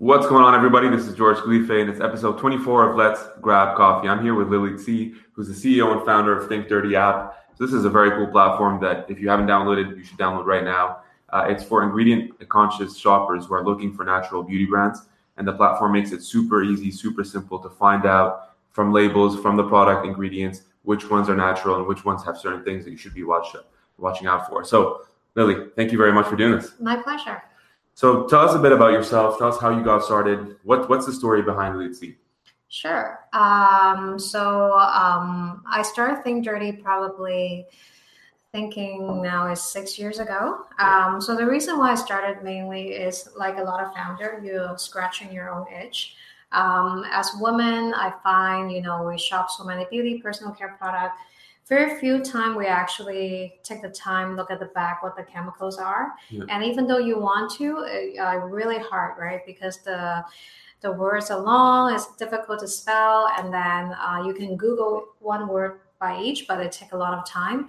What's going on, everybody? This is George Khalife, and it's episode 24 of Let's Grab Coffee. I'm here with Lily Tse, who's the CEO and founder of Think Dirty app. So this is a very cool platform that, if you haven't downloaded, you should download right now. Uh, it's for ingredient conscious shoppers who are looking for natural beauty brands, and the platform makes it super easy, super simple to find out from labels, from the product ingredients, which ones are natural and which ones have certain things that you should be watch, watching out for. So, Lily, thank you very much for doing this. My pleasure. So tell us a bit about yourself. Tell us how you got started. What what's the story behind Litzy? Sure. Um, so um, I started Think Dirty probably thinking now is six years ago. Um, so the reason why I started mainly is like a lot of founder, you're scratching your own itch. Um, as women, I find you know we shop so many beauty, personal care product very few time we actually take the time look at the back what the chemicals are yeah. and even though you want to uh, really hard right because the the words are long it's difficult to spell and then uh, you can google one word by each but it take a lot of time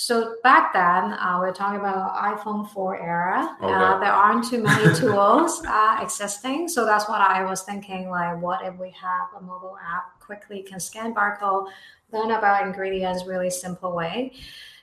so back then, uh, we're talking about iPhone 4 era. Okay. Uh, there aren't too many tools uh, existing. So that's what I was thinking. Like, what if we have a mobile app quickly can scan barcode, learn about ingredients really simple way.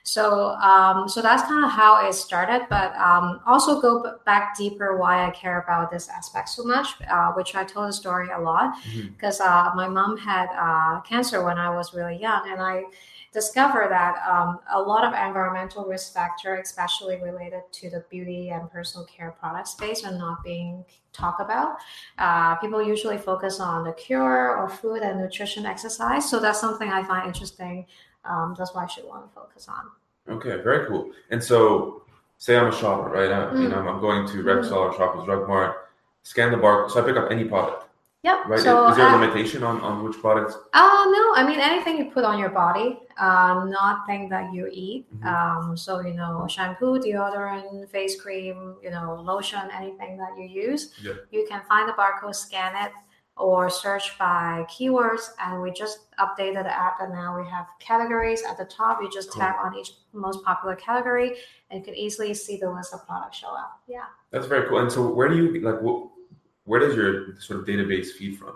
So, um, so that's kind of how it started. But um, also go back deeper why I care about this aspect so much, uh, which I told the story a lot because mm-hmm. uh, my mom had uh, cancer when I was really young, and I discover that um, a lot of environmental risk factor, especially related to the beauty and personal care product space, are not being talked about. Uh, people usually focus on the cure or food and nutrition, exercise. So that's something I find interesting. Um, that's why I should want to focus on. Okay, very cool. And so, say I'm a shopper, right? I, mm. You know, I'm going to Rexall mm. or Shoppers Drug Mart, scan the barcode, so I pick up any product Yep. Right. So, is there a uh, limitation on, on which products? Uh, no. I mean, anything you put on your body, um, nothing that you eat. Mm-hmm. Um, so, you know, shampoo, deodorant, face cream, you know, lotion, anything that you use, yeah. you can find the barcode, scan it, or search by keywords. And we just updated the app, and now we have categories at the top. You just cool. tap on each most popular category, and you can easily see the list of products show up. Yeah. That's very cool. And so, where do you like? What, where does your sort of database feed from?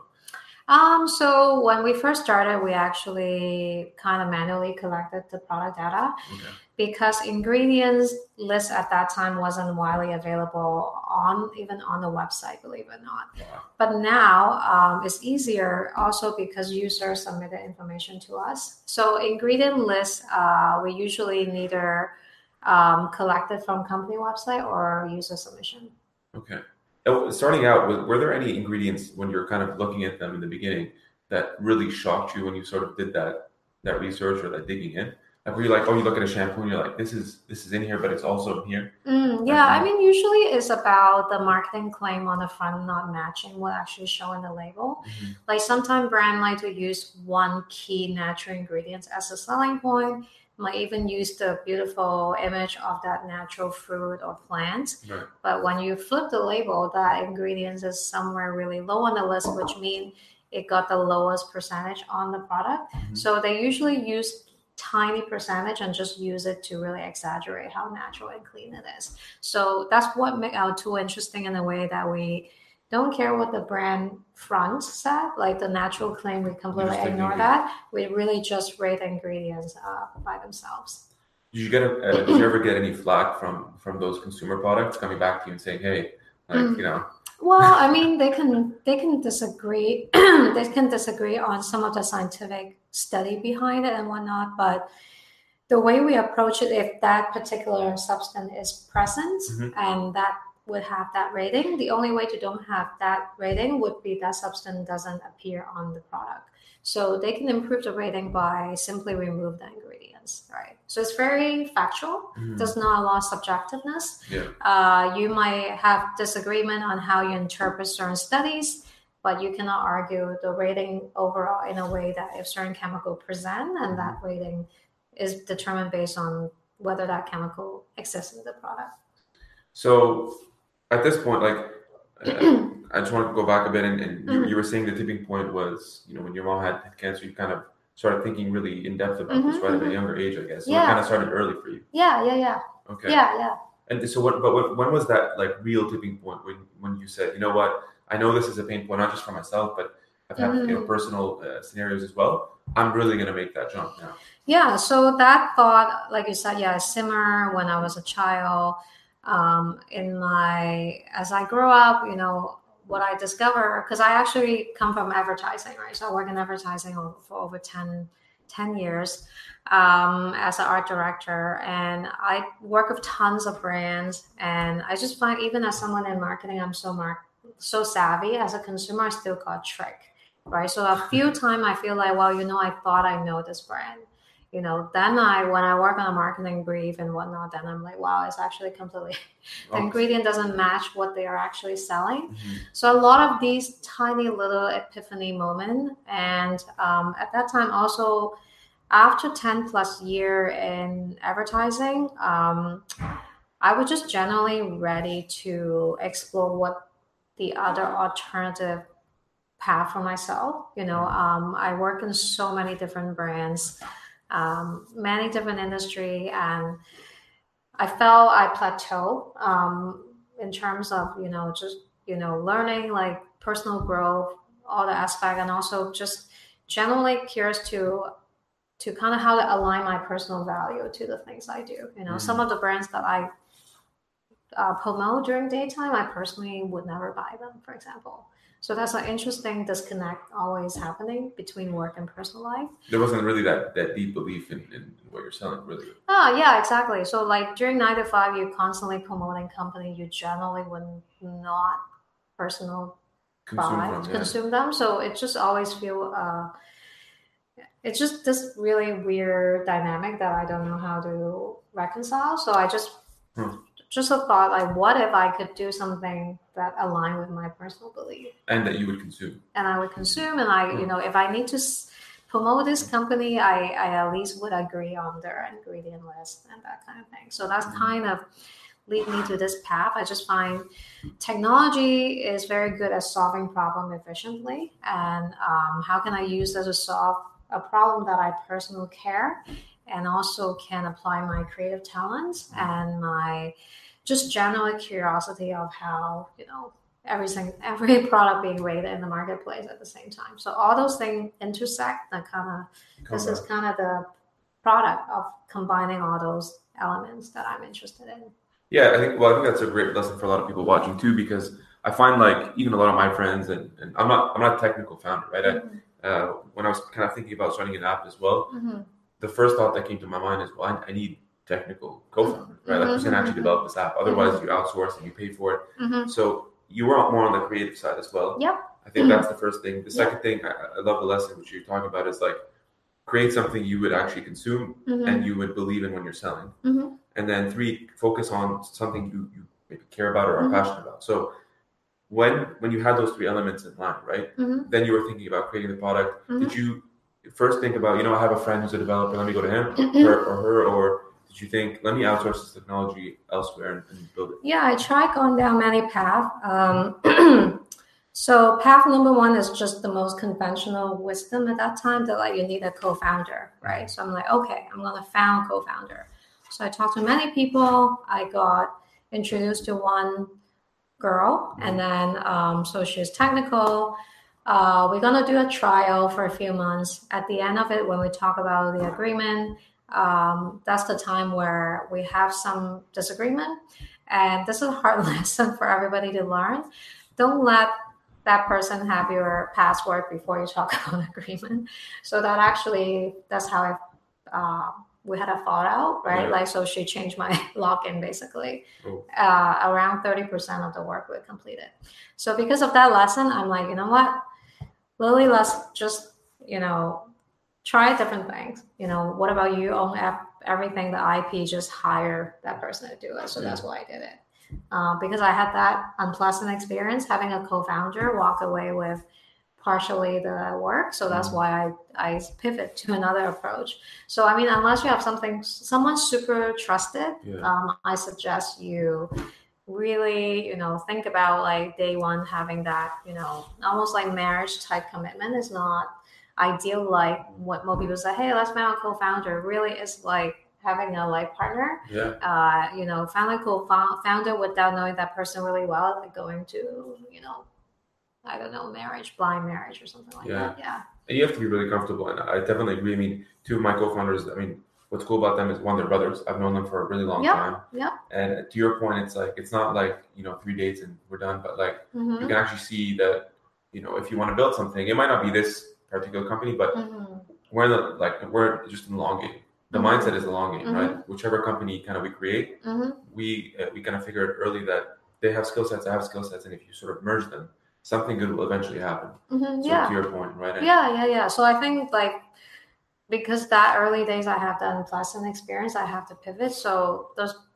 Um, so when we first started, we actually kind of manually collected the product data okay. because ingredients list at that time wasn't widely available on even on the website, believe it or not. Wow. But now um, it's easier also because users submitted information to us. So ingredient lists uh, we usually neither um, collected from company website or user submission. Okay. Starting out, were there any ingredients when you're kind of looking at them in the beginning that really shocked you when you sort of did that that research or that digging in? Like were you like, oh, you look at a shampoo and you're like, this is this is in here, but it's also in here. Mm, yeah, I mean, usually it's about the marketing claim on the front not matching what actually show in the label. Mm-hmm. Like sometimes brand like to use one key natural ingredients as a selling point might even use the beautiful image of that natural fruit or plant. Right. But when you flip the label, that ingredients is somewhere really low on the list, which means it got the lowest percentage on the product. Mm-hmm. So they usually use tiny percentage and just use it to really exaggerate how natural and clean it is. So that's what make our tool interesting in the way that we don't care what the brand front said, like the natural claim, we completely ignore that. We really just rate the ingredients uh, by themselves. Did you get a, uh, did you ever get any flack from from those consumer products coming back to you and saying, hey, like mm. you know? Well, I mean, they can they can disagree. they can disagree on some of the scientific study behind it and whatnot, but the way we approach it, if that particular substance is present mm-hmm. and that would have that rating. The only way to don't have that rating would be that substance doesn't appear on the product. So they can improve the rating by simply remove the ingredients, right? So it's very factual. Mm-hmm. There's not a lot of subjectiveness. Yeah. Uh, you might have disagreement on how you interpret certain studies, but you cannot argue the rating overall in a way that if certain chemical present and that mm-hmm. rating is determined based on whether that chemical exists in the product. So at this point, like, I just want to go back a bit, and, and mm-hmm. you, were saying the tipping point was, you know, when your mom had cancer, you kind of started thinking really in depth about mm-hmm, this right mm-hmm. at a mm-hmm. younger age, I guess. So yeah. it kind of started early for you. Yeah, yeah, yeah. Okay. Yeah, yeah. And so, what? But what, when was that like real tipping point when when you said, you know what, I know this is a pain point, not just for myself, but I've had you know Mhm. personal uh, scenarios as well. I'm really gonna make that jump now. Yeah, so that thought, like you said, yeah, simmer when I was a child. Um, in my as I grew up, you know, what I discover because I actually come from advertising, right? So I work in advertising for over 10, 10 years um, as an art director, and I work with tons of brands. And I just find, even as someone in marketing, I'm so mark so savvy. As a consumer, I still got tricked, right? So a few times I feel like, well, you know, I thought I know this brand you know then i when i work on a marketing brief and whatnot then i'm like wow it's actually completely the Oh, ingredient doesn't match what they are actually selling. Mhm. so a lot of these tiny little epiphany moment and um, at that time also after 10 plus year in advertising um, i was just generally ready to explore what the other alternative path for myself you know um, i work in so many different brands um, many different industry and i felt i plateau um, in terms of you know just you know learning like personal growth all the aspect and also just generally curious to to kind of how to align my personal value to the things i do you know Mhm. some of the brands that i uh, promote during daytime i personally would never buy them for example so that's an interesting disconnect always happening between work and personal life There wasn't really that, that deep belief in, in what you're selling, really. Oh yeah, exactly. So like during nine to five, you're constantly promoting company. You generally would not personal Consume buy yeah. consume them. So it just always feel uh, it's just this really weird dynamic that I don't know how to reconcile. So I just Hmm. Just a thought like, what if I could do something that aligned with my personal belief? And that you would consume. and I would consume. And I, you Mm. know, if I need to s- promote this company, I, I at least would agree on their ingredient list and that kind of thing. So that's Mhm. kind of lead me to this path. I just find technology is very good at solving problem efficiently, and um, how can I use that to solve a problem that I personally care, and also can apply my creative talents and my just general curiosity of how you know everything every product being rated in the marketplace at the same time so all those things intersect and kind of this is kind of the product of combining all those elements that i'm interested in Yeah, I think. Well, I think that's a great lesson for a lot of people watching too, because I find like even a lot of my friends, and, and I'm not I'm not a technical founder, right? I, uh, when I was kind of thinking about starting an app as well, Mhm. The first thought that came to my mind is, well, I, I need technical co-founder, right? Like who's gonna actually develop this app? Otherwise, you outsource and you pay for it. Mhm. So you were more on the creative side as well. Yep. I think that's the first thing. The second thing, I, I love the lesson which you're talking about is like create something you would actually consume Mhm. and you would believe in when you're selling. Mhm. And then three, focus on something you, you maybe care about or are Mhm. passionate about. So when when you had those three elements in line, right? Then you were thinking about creating the product. Did you first think about, you know, I have a friend who's a developer, let me go to him Mhm. her, or her, or did you think, let me outsource this technology elsewhere and, and build it? Yeah, I tried going down many paths. Um, so path number one is just the most conventional wisdom at that time that like you need a co-founder, right? So I'm like, okay, I'm gonna found co-founder. So I talked to many people. I got introduced to one girl, and then um, so she's technical. Uh, we're gonna do a trial for a few months. At the end of it, when we talk about the agreement, um, that's the time where we have some disagreement. And this is a hard lesson for everybody to learn. Don't let that person have your password before you talk about agreement. So that actually, that's how I, uh, we had a fallout, right? Yeah. Like, so she changed my login basically. Oh. Uh, around 30% of the work we completed. So because of that lesson, I'm like, you know what, Lily, let's just, you know, try different things. You know, what about you own ep- everything the IP? Just hire that person to do it. So that's why I did it. Uh, because I had that unpleasant experience having a co-founder walk away with partially the work. So that's Mhm. why I, I pivot to another approach. So I mean, unless you have something, someone super trusted, Yeah. um, I suggest you really, you know, think about like day one having that, you know, almost like marriage type commitment is not ideal like what most people say, hey, let's find a co-founder. Really is like having a life partner. Yeah. Uh, you know, found a co-founder without knowing that person really well, like going to, you know, I don't know, marriage, blind marriage or something like Yeah. that. Yeah. And you have to be really comfortable. And I definitely agree. I mean, two of my co-founders. I mean, what's cool about them is one, they're brothers. I've known them for a really long Yep, time. Yeah. And to your point, it's like it's not like you know three dates and we're done, but like hmm you can actually see that you know if you want to build something, it might not be this particular company, but hmm we're in the like we're just in the long game. The Mhm. mindset is the long game, right? Whichever company kind of we create, hmm we uh, we kind of figured early that they have skill sets, I have skill sets, and if you sort of merge them, something good will eventually happen. So Yeah. to your point, right? And- Yeah, yeah, yeah. So I think like because that early days I have that unpleasant experience, I have to pivot. So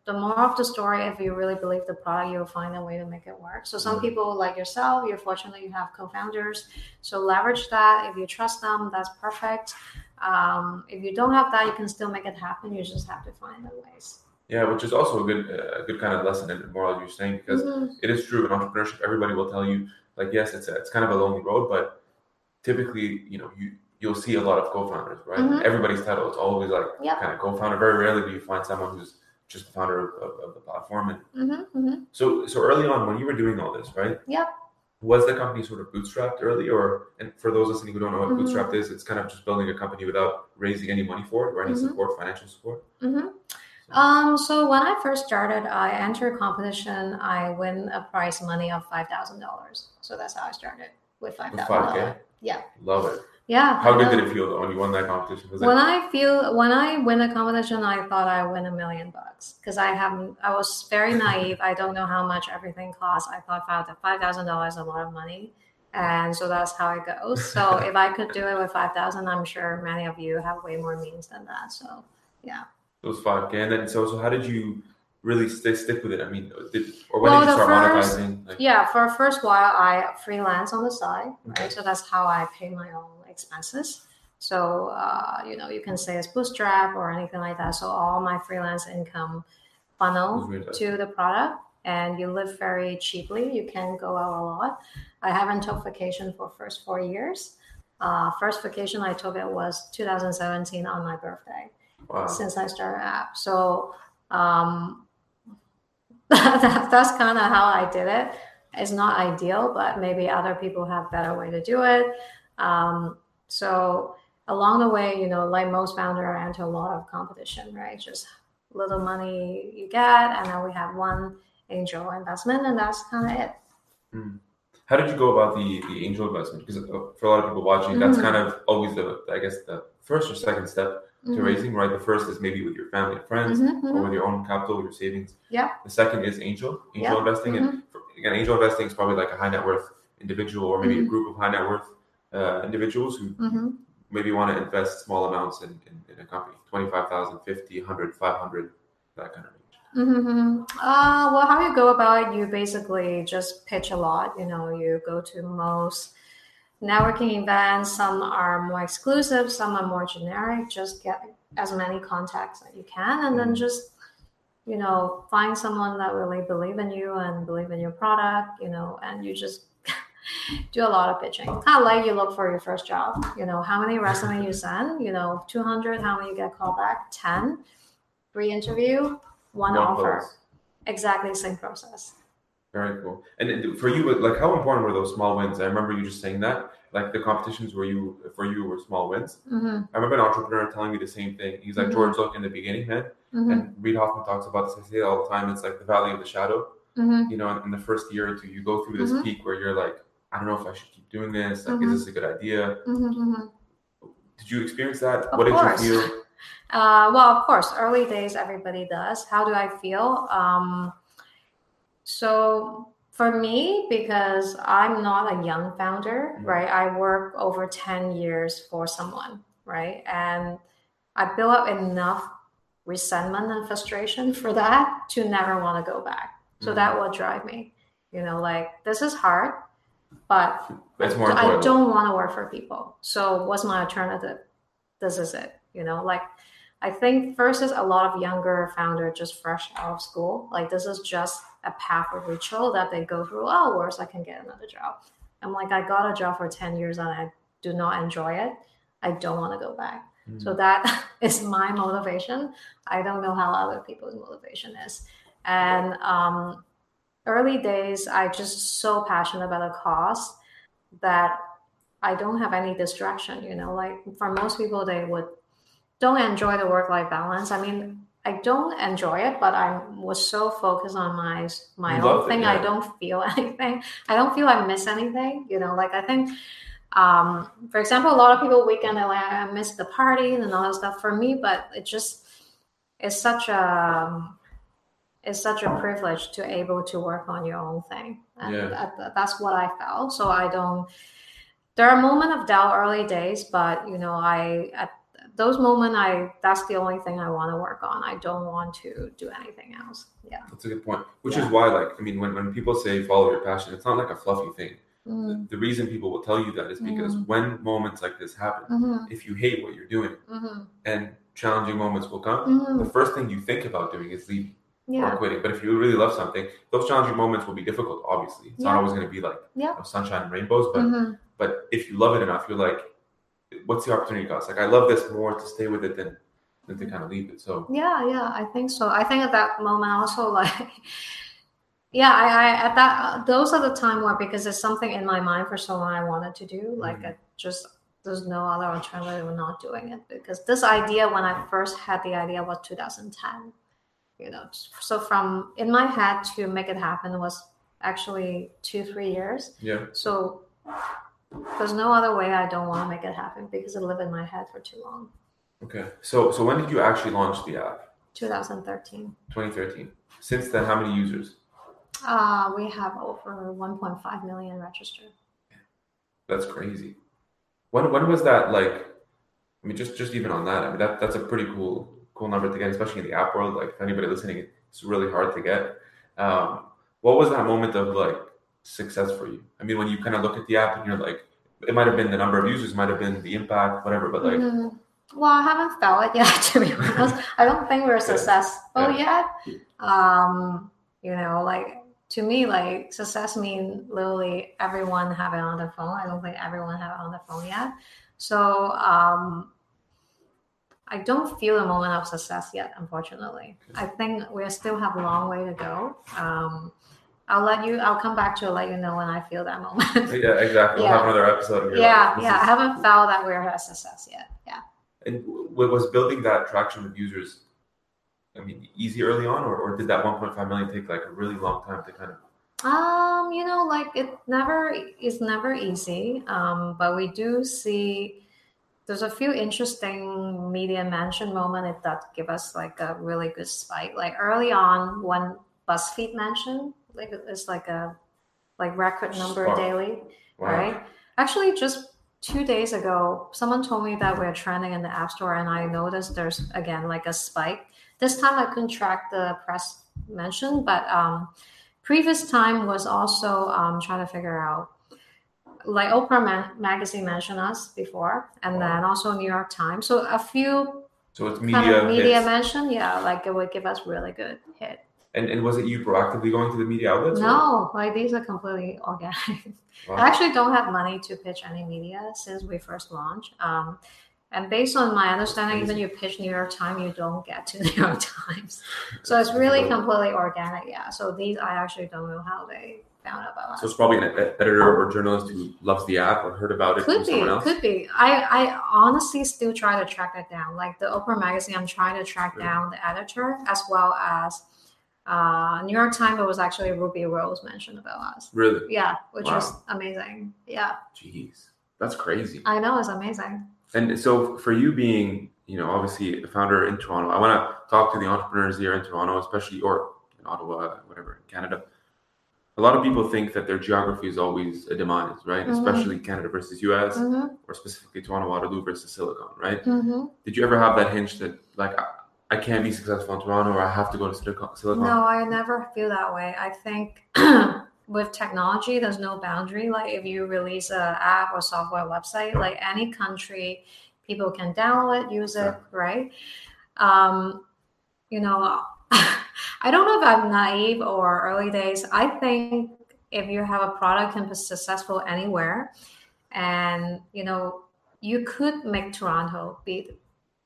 the more of the story, if you really believe the product, you'll find a way to make it work. So some Mhm. people like yourself, you're fortunate you have co-founders. So leverage that. If you trust them, that's perfect. Um, if you don't have that, you can still make it happen. You just have to find the ways. Yeah, which is also a good a good kind of lesson in moral you're saying because Mhm. it is true in entrepreneurship. Everybody will tell you like yes, it's a, it's kind of a lonely road, but typically you know you you'll see a lot of co-founders, right? Mhm. Everybody's title is always like Yep. kind of co-founder. Very rarely do you find someone who's just the founder of, of, of the platform. And Mm-hmm, mm-hmm. so so early on when you were doing all this, right? Yep. Was the company sort of bootstrapped early, or and for those listening who don't know what Mhm. bootstrapped is, it's kind of just building a company without raising any money for it or any Mhm. support, financial support. Mm-hmm. Um, so when I first started, I entered a competition. I win a prize money of five thousand dollars. So that's how I started with five thousand dollars. Yeah, love it. Yeah. How did it feel when you won that competition? Was it When I feel when I win a competition, I thought I win a million bucks because I haven't. I was very naive. I don't know how much everything costs. I thought five thousand dollars is a lot of money, and so that's how it goes. So if I could do it with five thousand, I'm sure many of you have way more means than that. So yeah. those five k? And then so so how did you really stay stick with it? I mean, did or when Well, did you start first- monetizing? Like, Yeah, for a first while, I freelance on the side, right? So that's how I pay my own expenses. So, uh, you know, you can say it's bootstrap or anything like that. So all my freelance income funnel really- to the product and you live very cheaply. You can go out a lot. I haven't took vacation for first four years. Uh, first vacation I took it was 2017 on my birthday wow. since I started app. So um, that, that's kind of how I did it. It's not ideal, but maybe other people have better way to do it. Um, so along the way, you know, like most founder, I enter a lot of competition, right? Just little money you get, and then we have one angel investment, and that's kind of it. How did you go about the the angel investment? Because uh, for a lot of people watching, that's Mhm. kind of always the I guess the first or second step to Mhm. raising, right? The first is maybe with your family and friends, Mhm, mhm. or with your own capital, with your savings. Yeah. The second is angel, angel Yeah. investing, and for, again, angel investing is probably like a high net worth individual, or maybe a Mhm. group of high net worth uh, individuals who maybe want to invest small amounts in, in, in a company 25,000, 50, 100, 500, that kind of range. Mm-hmm. Uh, well, how you go about it, you basically just pitch a lot. You know, you go to most networking events. Some are more exclusive, some are more generic. Just get as many contacts that you can, and then Mhm. just you know find someone that really believe in you and believe in your product. You know, and you just do a lot of pitching. Kind of like you look for your first job. You know, how many resume you send. You know, two hundred. How many you get called back? Ten. Three interview one, offer. close. Exactly same process. Very cool. And for you, like, how important were those small wins? I remember you just saying that. Like the competitions where you, for you, were small wins. hmm I remember an entrepreneur telling me the same thing. He's like, Mhm. George, look, in the beginning, man, hmm and Reid Hoffman talks about this. I say it all the time. It's like the valley of the shadow. hmm You know, in, the first year or two, you go through this Mhm. peak where you're like, I don't know if I should keep doing this. Like, is this a good idea? Did you experience that? Of what did you feel? Uh, well, of course, early days, everybody does. How do I feel? Um, so for me, because I'm not a young founder, Mhm. right? I work over 10 years for someone, right? And I built up enough resentment and frustration for that to never want to go back. So Mhm. that will drive me. You know, like this is hard, but It's more I don't want to work for people. So what's my alternative? This is it. You know, like I think versus a lot of younger founder just fresh out of school. Like this is just a path of ritual that they go through. Oh, worse, I can get another job. I'm like, I got a job for 10 years and I do not enjoy it. I don't want to go back. Mm. So that is my motivation. I don't know how other people's motivation is. And um, early days, I just so passionate about a cause. that I don't have any distraction. You know, like for most people, they would don't enjoy the work life balance. I mean, I don't enjoy it, but I was so focused on my my You own loved it, thing. yeah. I don't feel anything. I don't feel I miss anything. You know, like I think, um, for example, a lot of people weekend they're like I miss the party and all that stuff. For me, but it just it's such a it's such a privilege to able to work on your own thing, and Yeah. that, that's what I felt. So I don't. There are moments of doubt early days, but you know, I at those moments, I that's the only thing I want to work on. I don't want to do anything else. Yeah. That's a good point. Which Yeah. is why, like, I mean, when, when people say follow your passion, it's not like a fluffy thing. Mm-hmm. The reason people will tell you that is because Mhm. when moments like this happen, Mm-hmm. if you hate what you're doing Mm-hmm. and challenging moments will come, Mm-hmm. the first thing you think about doing is leaving Yeah. or quitting. But if you really love something, those challenging moments will be difficult, obviously. It's not always going to be like Yeah. you know, sunshine and rainbows, but Mm-hmm. but if you love it enough, you're like, what's the opportunity cost? Like, I love this more to stay with it than, than to kind of leave it. So, Yeah, yeah, I think so. I think at that moment also like yeah, I, I at that those are the time where because there's something in my mind for someone I wanted to do, like Mhm. I just there's no other alternative not doing it because this idea when I first had the idea was 2010. You know, so from in my head to make it happen was actually two, three years. yeah. So there's no other way I don't want to make it happen because it lived in my head for too long. Okay. So, so when did you actually launch the app? 2013. 2013. Since then, how many users? Uh, we have over 1.5 million registered. That's crazy. When when was that like? I mean, just just even on that, I mean that that's a pretty cool cool number to get, especially in the app world. Like, if anybody listening, it's really hard to get. Um, what was that moment of like success for you? I mean, when you kind of look at the app and you're like, it might have been the number of users, might have been the impact, whatever, but like, Mhm. Well, I haven't felt it yet, to be honest. I don't think we're successful yet. Um, you know, like to me, like success means literally everyone have it on their phone. I don't think everyone have it on their phone yet. So um, I don't feel a moment of success yet, unfortunately. I think we still have a long way to go. Um, I'll let you. I'll come back to it, let you know when I feel that moment. yeah, exactly. We'll have another episode. Yeah, yeah. I haven't felt that we're a success yet. Yeah. And was building that traction with users, I mean, easy early on, or, or did that 1.5 million take like a really long time to kind of? Um, you know, like it never is never easy. Um, but we do see there's a few interesting media mention moment that give us like a really good spike. Like early on when BuzzFeed mentioned, like it's like a like record number Spark. daily, Wow. right? Actually, just two days ago, someone told me that we're trending in the App Store, and I noticed there's again like a spike. This time I couldn't track the press mention, but um, previous time was also um, trying to figure out. Like Oprah Ma- magazine mentioned us before, and Wow. then also New York Times. So a few So it's kind media. of media hits. mention, yeah, like it would give us really good hit. And, and was it you proactively going to the media outlets? or- No, like these are completely organic. Wow. I actually don't have money to pitch any media since we first launched. Um, and based on my understanding, even you pitch New York Times, you don't get to New York Times. So it's really completely organic. Yeah. So these, I actually don't know how they found out about us. So it's probably an editor or journalist who loves the app or heard about it from Could be, someone else. could be. I, I honestly still try to track it down. Like the Oprah magazine, I'm trying to track down the editor as well as uh, New York Times. It was actually Ruby Rose mentioned about us. Really? Yeah, which was Wow. amazing. Yeah, Jeez, that's crazy. I know it's amazing. And so for you being, you know, obviously a founder in Toronto, I want to talk to the entrepreneurs here in Toronto, especially or in Ottawa, whatever, in Canada. A lot of people think that their geography is always a demise, right? Mhm. Especially Canada versus US, Mm-hmm, or specifically Toronto, Waterloo versus Silicon, right? mm-hmm. Did you ever have that hinge that like I, can't be successful in Toronto or I have to go to Silicon? Silicon? No, I never feel that way. I think with technology, there's no boundary. Like if you release a app or software website, like any country, people can download it, use it, Yeah. right? Um, you know, I don't know if I'm naive or early days. I think if you have a product can be successful anywhere, and you know, you could make Toronto be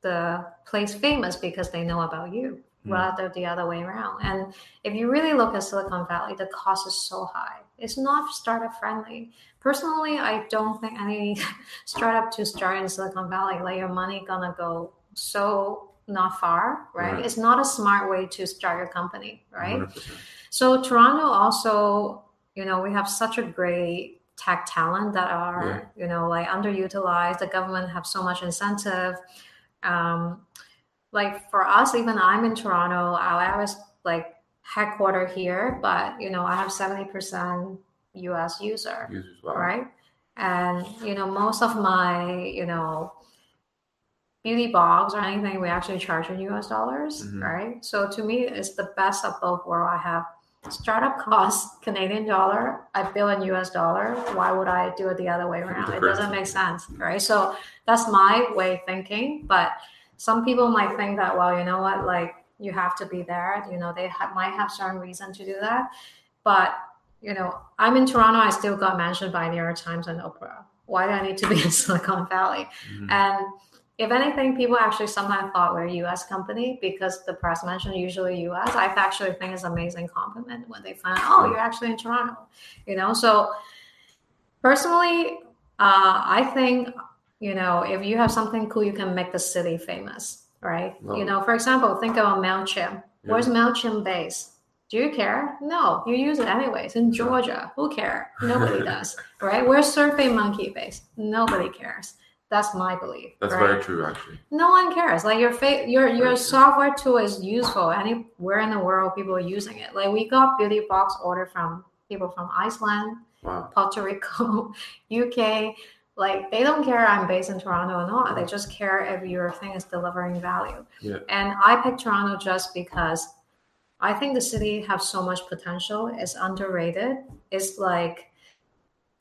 the place famous because they know about you Hmm. rather the other way around. And if you really look at Silicon Valley, the cost is so high. It's not startup friendly. Personally, I don't think any startup to start in Silicon Valley, like your money gonna go so not far, right? Right. It's not a smart way to start your company, right? 100%. So Toronto also, you know, we have such a great tech talent that are, you know, like underutilized. The government have so much incentive. Um, like for us, even I'm in Toronto. I was like headquarter here, but you know, I have seventy percent U.S. user Users, wow. right? And you know, most of my you know beauty box or anything we actually charge in US dollars, Mhm. right? So to me, it's the best of both worlds. I have startup costs Canadian dollar, I bill in US dollar. Why would I do it the other way around? It doesn't make sense, right? So that's my way of thinking. But some people might think that, well, you know what, like you have to be there. You know, they ha- might have certain reason to do that. But you know, I'm in Toronto. I still got mentioned by New York Times and Oprah. Why do I need to be in Silicon Valley? Mhm. And if anything, people actually sometimes thought we're a U.S. company because the press mentioned usually U.S. I actually think it's an amazing compliment when they find oh, you're actually in Toronto. You know, so personally, uh, I think you know if you have something cool, you can make the city famous, right? Love you know, for example, think about Mailchimp. Yeah. Where's Mailchimp based? Do you care? No, you use it anyways. In Georgia, who care? Nobody does, right? Where's Survey Monkey based? Nobody cares. That's my belief. That's right? very true, actually. no one cares like your fa- your your Very true. software tool is useful anywhere in the world people are using it like we got beauty box order from people from iceland Wow. puerto rico uk like they don't care i'm based in toronto or not they just care if your thing is delivering value Yeah. and i picked toronto just because i think the city has so much potential it's underrated it's like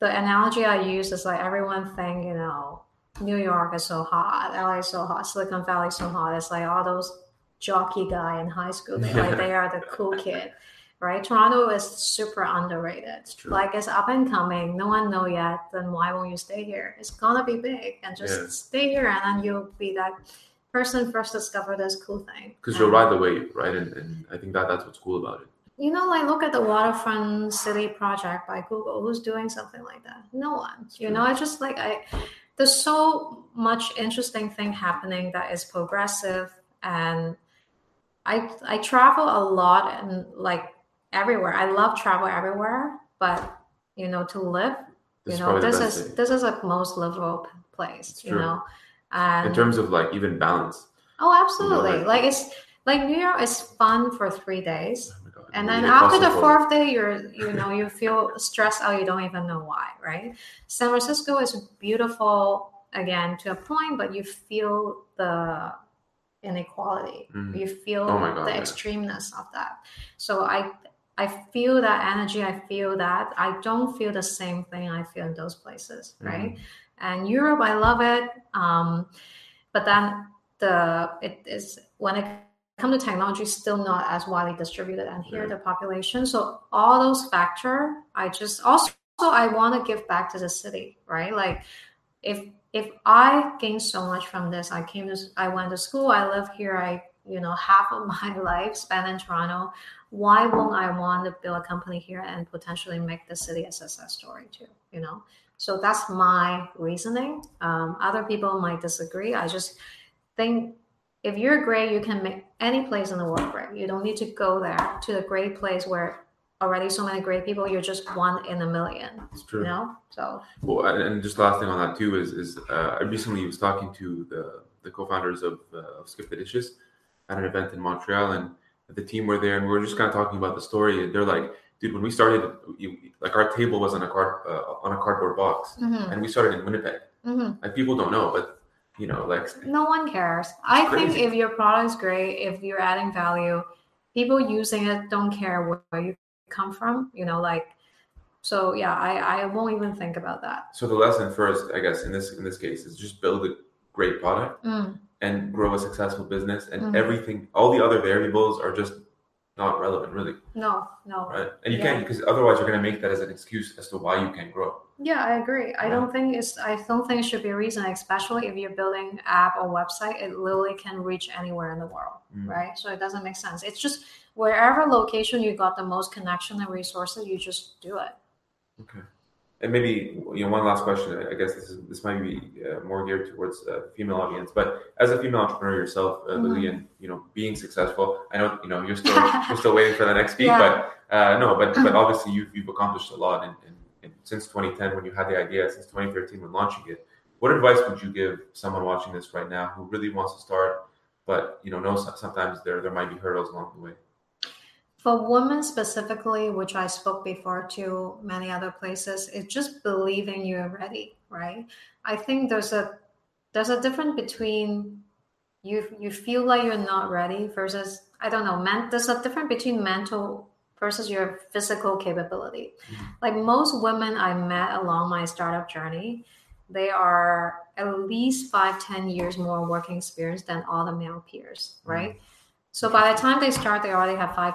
the analogy i use is like everyone think you know New York is so hot, LA is so hot, Silicon Valley is so hot. It's like all those jockey guy in high school. They like they are the cool kid, right? Toronto is super underrated. true. Like it's up and coming. No one know yet. Then why won't you stay here? It's gonna be big, and just Yeah. stay here, and then you'll be that person first discover this cool thing. Because you'll ride the wave, right? And, and I think that that's what's cool about it. you know, like look at the waterfront city project by Google. Who's doing something like that? No one. You True. know, I just like I there's so much interesting thing happening that is progressive and I I travel a lot and like everywhere. I love travel everywhere, but you know, to live, This you know, this is thing. this is a most livable place, It's you true. know. And in terms of like even balance. oh absolutely. like- like it's like New York is fun for three days. And then after the fourth day you're you know you feel stressed out you don't even know why right? San francisco is beautiful again to a point but you feel the inequality. Mhm. you feel Oh God, the yeah. extremeness of that. So i i feel that energy i feel that. I don't feel the same thing i feel in those places right? And europe i love it um but then the it is when it come to technology still not as widely distributed and here the population. So all those factor i just also i want to give back to the city right? Like if if i gain so much from this i came to i went to school i live here i you know half of my life spent in toronto. Why won't i want to build a company here and potentially make the city a success story too you know? So that's my reasoning. Um, other people might disagree. I just think if you're great, you can make any place in the world right? You don't need to go there to a great place where already so many great people. You're just one in a million. It's true. You know. So Well, and, just last thing on that too is is uh, I recently was talking to the the co-founders of, uh, of Skip the Dishes at an event in Montreal, and the team were there, and we were just kind of talking about the story. And they're like, "Dude, when we started, you, like our table was on a card uh, on a cardboard box, mhm, and we started in Winnipeg. mhm. Like people don't know, but you know, like no one cares. I think if your product is great, if you're adding value, people using it don't care where you come from. You know, like. So yeah, I I won't even think about that. so. The lesson first, I guess, in this in this case, is just build a great product Mm, and grow a successful business, and Mhm. everything, all the other variables are just not relevant, really. No, no. Right, and you Yeah. can't because otherwise you're going to make that as an excuse as to why you can't grow. Yeah, I agree. I don't think it's. I don't think it should be a reason, especially if you're building app or website. It literally can reach anywhere in the world, Mm. right? So it doesn't make sense. It's just wherever location you got the most connection and resources, you just do it. Okay. And maybe you know one last question. I guess this is this might be uh, more geared towards a female audience, but as a female entrepreneur yourself, uh, Mhm. Lily, and you know being successful. I know you know you're still you're still waiting for the next speak, Yeah. but uh, no, but but obviously you've you've accomplished a lot, and, and, and since 2010 when you had the idea, since 2013 when launching it, what advice would you give someone watching this right now who really wants to start, but you know knows sometimes there there might be hurdles along the way? For women specifically, which I spoke before to many other places, it's just believing you're ready, right? I think there's a there's a difference between you you feel like you're not ready versus I don't know, man, there's a difference between mental versus your physical capability. Mhm. Like most women I met along my startup journey, they are at least five, ten years more working experience than all the male peers, right? So by the time they start, they already have five,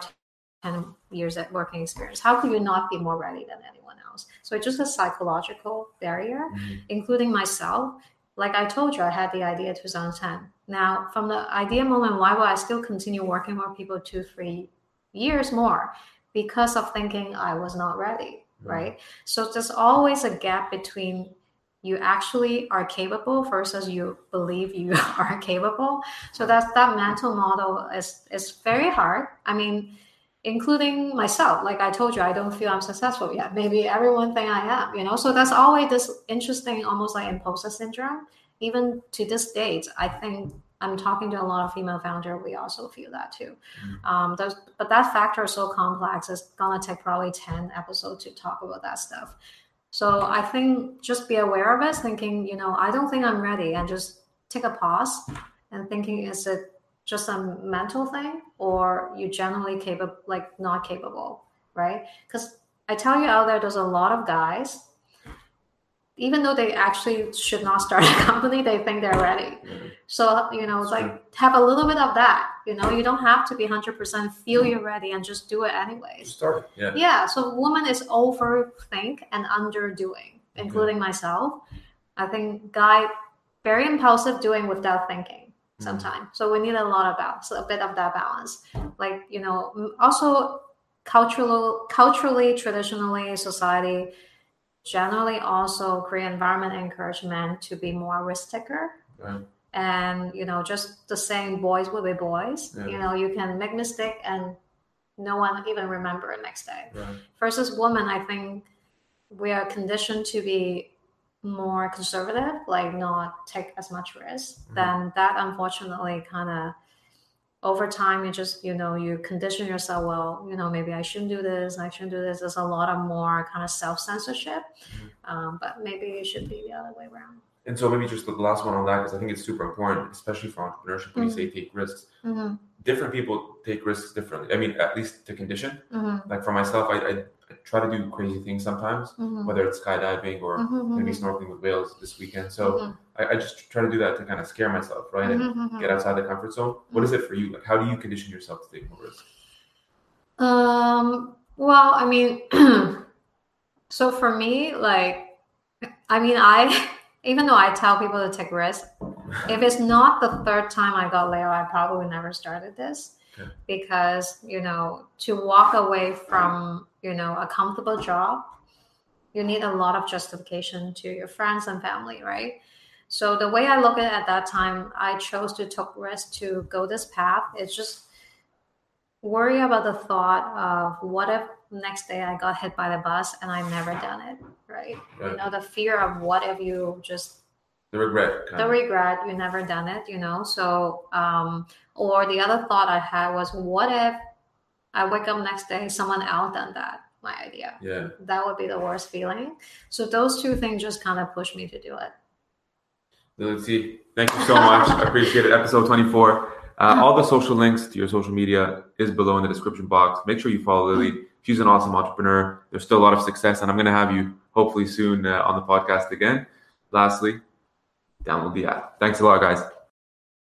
10 years at working experience. How could you not be more ready than anyone else? So it's just a psychological barrier, Mhm. including myself. Like I told you, I had the idea 2010. Now, from the idea moment, why would I still continue working with people two, three years more? Because of thinking I was not ready, Mhm. right? So there's always a gap between you actually are capable versus you believe you are capable. So that's that mental model is is very hard. I mean, including myself. Like I told you, I don't feel I'm successful yet. Maybe everyone think I am, you know. So that's always this interesting, almost like imposter syndrome. Even to this date, I think I'm talking to a lot of female founder. We also feel that too. Mhm. Um, those, but that factor is so complex. It's gonna take probably ten episodes to talk about that stuff. So I think just be aware of it, thinking, you know, I don't think I'm ready, and just take a pause and thinking, is it just a mental thing, or you generally capable, like not capable, right? Because I tell you out there, there's a lot of guys, even though they actually should not start a company, they think they're ready. So, you know, it's like have a little bit of that. You know, you don't have to be 100% feel you're ready and just do it anyways. Start. Yeah. Yeah, so woman is overthink and underdoing, including myself. I think guy very impulsive doing without thinking Mm. sometimes. So we need a lot of balance, a bit of that balance. Like, you know, also cultural culturally, traditionally, society generally also create environment encourage men to be more risk taker Right. and you know just the same boys will be boys Yeah. you know you can make mistake and no one even remember next day Right. versus women i think we are conditioned to be more conservative like not take as much risk Mhm. then that unfortunately kind of over time you just you know you condition yourself well you know maybe i shouldn't do this i shouldn't do this there's a lot of more kind of self-censorship Mhm. um, but maybe it should be the other way around And so maybe just the last one on that because I think it's super important, especially for entrepreneurship. When Mhm. you say take risks, mm-hmm, different people take risks differently. I mean, at least to condition. mm-hmm, Like for myself, I, I try to do crazy things sometimes, mm-hmm. whether it's skydiving or maybe snorkeling with whales this weekend. So I, I just try to do that to kind of scare myself, right, and Mm-hmm. get outside the comfort zone. What is it for you? Like, how do you condition yourself to take more risks? Um, well, I mean, so for me, like, I mean, I, even though I tell people to take risks, if it's not the third time I got laid off, I probably never started this Because, you know, to walk away from, you know, a comfortable job, you need a lot of justification to your friends and family, right? So the way I look at it at that time, I chose to take risk to go this path. It's just worry about the thought of what if next day I got hit by the bus and I never done it, right? You know, the fear of what if you just The regret, the of. regret you never done it, you know. So um or the other thought I had was what if I wake up next day someone else done that, my idea. yeah. That would be the worst feeling. So those two things just kind of pushed me to do it. Lily thank you so much. I appreciate it. Episode 24. Uh, all the social links to your social media is below in the description box. Make sure you follow Lily. She's an awesome entrepreneur. There's still a lot of success, and I'm going to have you hopefully soon uh, on the podcast again. Lastly, download the app. Thanks a lot, guys.